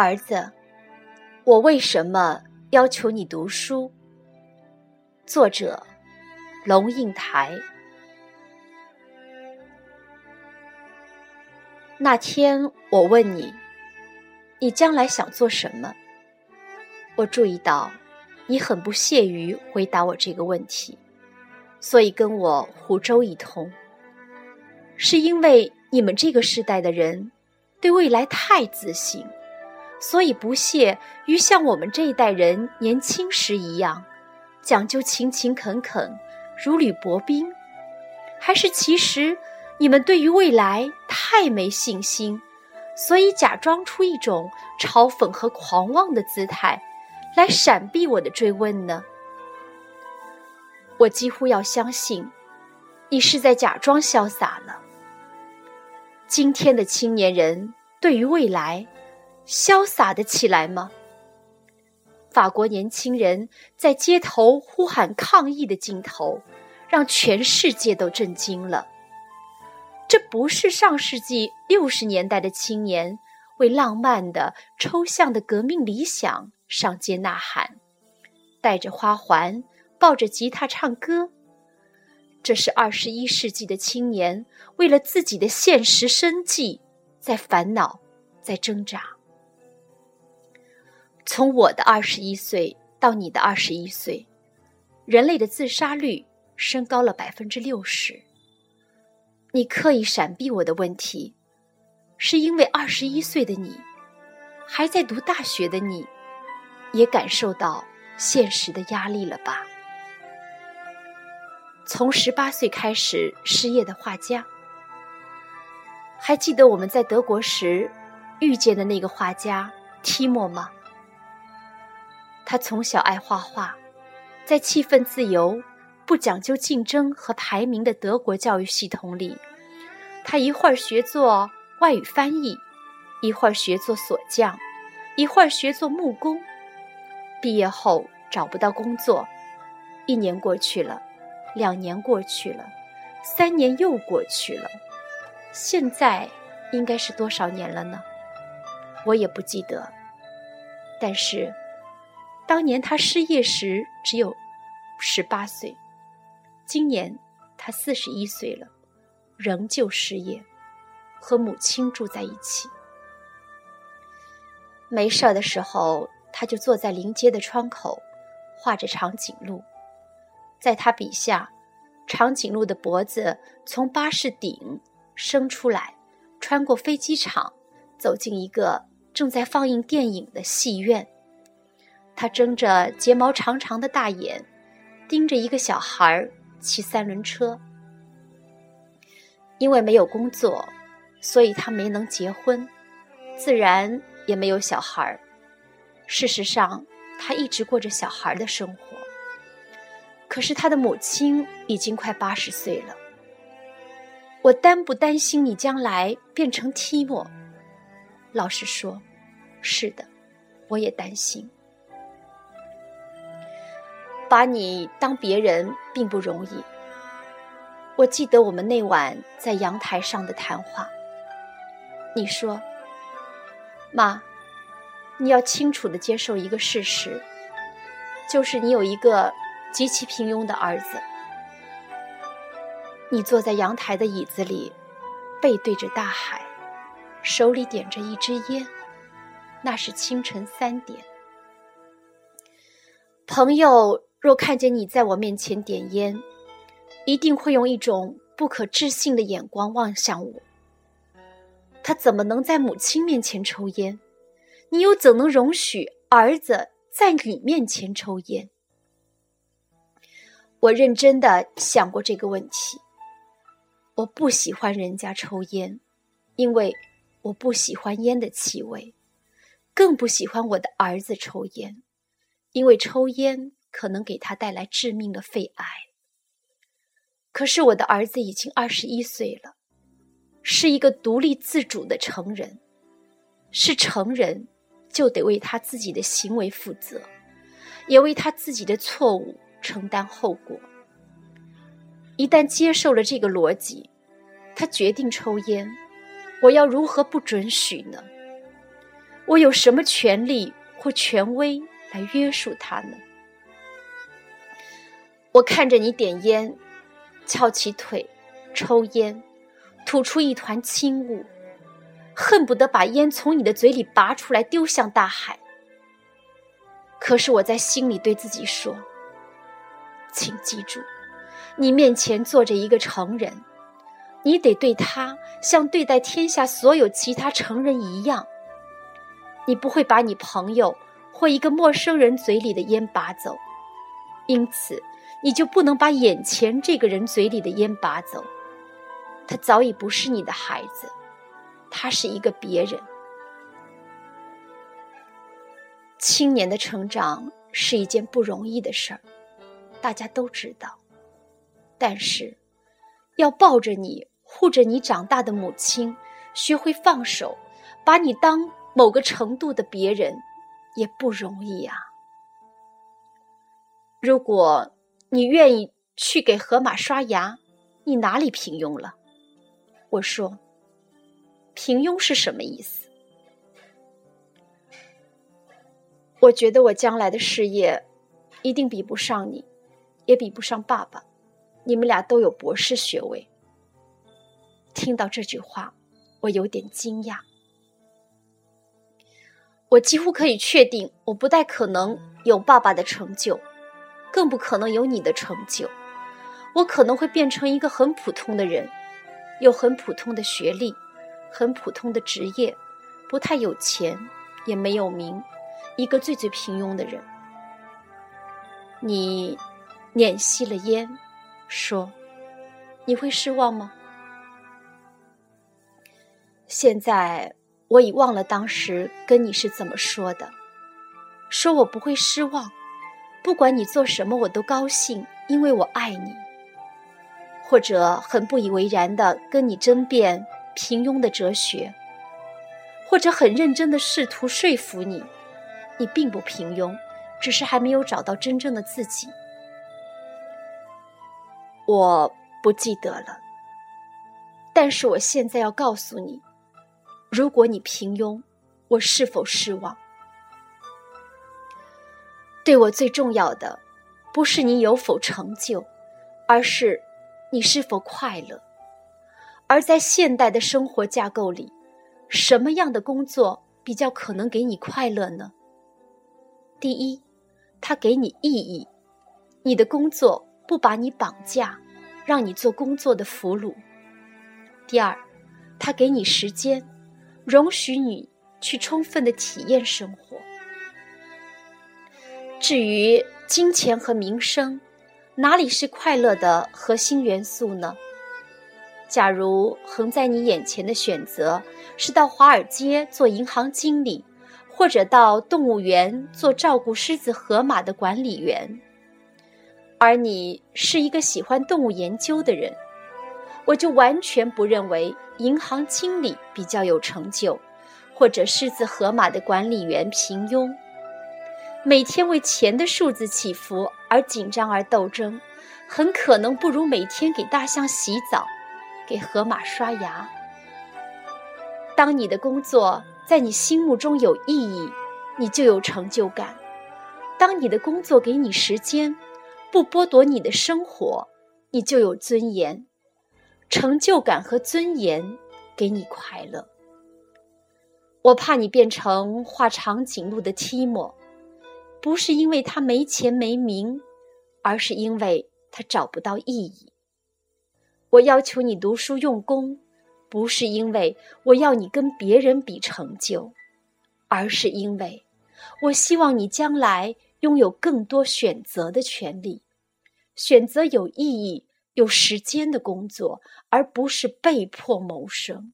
儿子，我为什么要求你读书？作者：龙应台。那天我问你，你将来想做什么？我注意到你很不屑于回答我这个问题，所以跟我胡诌一通。是因为你们这个时代的人对未来太自信，所以不屑于像我们这一代人年轻时一样讲究勤勤恳恳、如履薄冰，还是其实？你们对于未来太没信心，所以假装出一种嘲讽和狂妄的姿态，来闪避我的追问呢？我几乎要相信，你是在假装潇洒了。今天的青年人对于未来，潇洒的起来吗？法国年轻人在街头呼喊抗议的镜头，让全世界都震惊了。这不是上世纪六十年代的青年为浪漫的、抽象的革命理想上街呐喊，带着花环，抱着吉他唱歌。这是二十一世纪的青年为了自己的现实生计在烦恼，在挣扎。从我的二十一岁到你的二十一岁，人类的自杀率升高了百分之六十。你刻意闪避我的问题，是因为二十一岁的你，还在读大学的你，也感受到现实的压力了吧？从十八岁开始失业的画家，还记得我们在德国时遇见的那个画家提莫吗？他从小爱画画，在气氛自由。不讲究竞争和排名的德国教育系统里，他一会儿学做外语翻译，一会儿学做锁匠，一会儿学做木工。毕业后找不到工作，一年过去了，两年过去了，三年又过去了，现在应该是多少年了呢？我也不记得。但是，当年他失业时只有十八岁。今年他四十一岁了，仍旧失业，和母亲住在一起。没事儿的时候，他就坐在临街的窗口，画着长颈鹿。在他笔下，长颈鹿的脖子从巴士顶伸出来，穿过飞机场，走进一个正在放映电影的戏院。他睁着睫毛长长的大眼，盯着一个小孩。骑三轮车，因为没有工作，所以他没能结婚，自然也没有小孩。事实上，他一直过着小孩的生活。可是他的母亲已经快八十岁了。我担不担心你将来变成提莫？老实说，是的，我也担心。把你当别人并不容易。我记得我们那晚在阳台上的谈话。你说：“妈，你要清楚的接受一个事实，就是你有一个极其平庸的儿子。”你坐在阳台的椅子里，背对着大海，手里点着一支烟，那是清晨三点。朋友。若看见你在我面前点烟，一定会用一种不可置信的眼光望向我。他怎么能在母亲面前抽烟？你又怎能容许儿子在你面前抽烟？我认真的想过这个问题。我不喜欢人家抽烟，因为我不喜欢烟的气味，更不喜欢我的儿子抽烟，因为抽烟。可能给他带来致命的肺癌。可是我的儿子已经二十一岁了，是一个独立自主的成人，是成人就得为他自己的行为负责，也为他自己的错误承担后果。一旦接受了这个逻辑，他决定抽烟，我要如何不准许呢？我有什么权利或权威来约束他呢？我看着你点烟，翘起腿，抽烟，吐出一团轻雾，恨不得把烟从你的嘴里拔出来丢向大海。可是我在心里对自己说：“请记住，你面前坐着一个成人，你得对他像对待天下所有其他成人一样。你不会把你朋友或一个陌生人嘴里的烟拔走，因此。”你就不能把眼前这个人嘴里的烟拔走？他早已不是你的孩子，他是一个别人。青年的成长是一件不容易的事儿，大家都知道。但是，要抱着你、护着你长大的母亲，学会放手，把你当某个程度的别人，也不容易呀。如果。你愿意去给河马刷牙？你哪里平庸了？我说，平庸是什么意思？我觉得我将来的事业一定比不上你，也比不上爸爸。你们俩都有博士学位。听到这句话，我有点惊讶。我几乎可以确定，我不太可能有爸爸的成就。更不可能有你的成就，我可能会变成一个很普通的人，有很普通的学历，很普通的职业，不太有钱，也没有名，一个最最平庸的人。你捻熄了烟，说：“你会失望吗？”现在我已忘了当时跟你是怎么说的，说我不会失望。不管你做什么，我都高兴，因为我爱你。或者很不以为然的跟你争辩平庸的哲学，或者很认真的试图说服你，你并不平庸，只是还没有找到真正的自己。我不记得了，但是我现在要告诉你，如果你平庸，我是否失望？对我最重要的，不是你有否成就，而是你是否快乐。而在现代的生活架构里，什么样的工作比较可能给你快乐呢？第一，它给你意义，你的工作不把你绑架，让你做工作的俘虏。第二，它给你时间，容许你去充分的体验生活。至于金钱和名声，哪里是快乐的核心元素呢？假如横在你眼前的选择是到华尔街做银行经理，或者到动物园做照顾狮子、河马的管理员，而你是一个喜欢动物研究的人，我就完全不认为银行经理比较有成就，或者狮子、河马的管理员平庸。每天为钱的数字起伏而紧张而斗争，很可能不如每天给大象洗澡，给河马刷牙。当你的工作在你心目中有意义，你就有成就感；当你的工作给你时间，不剥夺你的生活，你就有尊严。成就感和尊严给你快乐。我怕你变成画长颈鹿的提莫。不是因为他没钱没名，而是因为他找不到意义。我要求你读书用功，不是因为我要你跟别人比成就，而是因为我希望你将来拥有更多选择的权利，选择有意义、有时间的工作，而不是被迫谋生。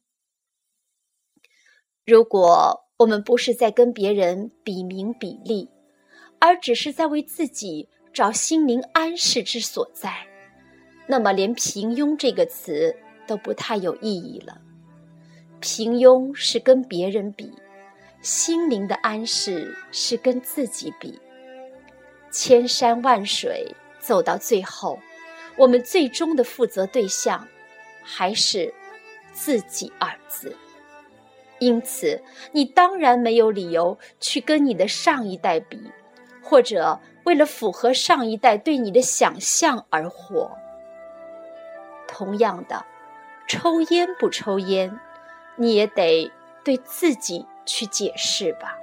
如果我们不是在跟别人比名比利，而只是在为自己找心灵安适之所在，那么连平庸这个词都不太有意义了。平庸是跟别人比，心灵的安适是跟自己比。千山万水走到最后，我们最终的负责对象还是自己二字。因此，你当然没有理由去跟你的上一代比，或者为了符合上一代对你的想象而活。同样的，抽烟不抽烟，你也得对自己去解释吧。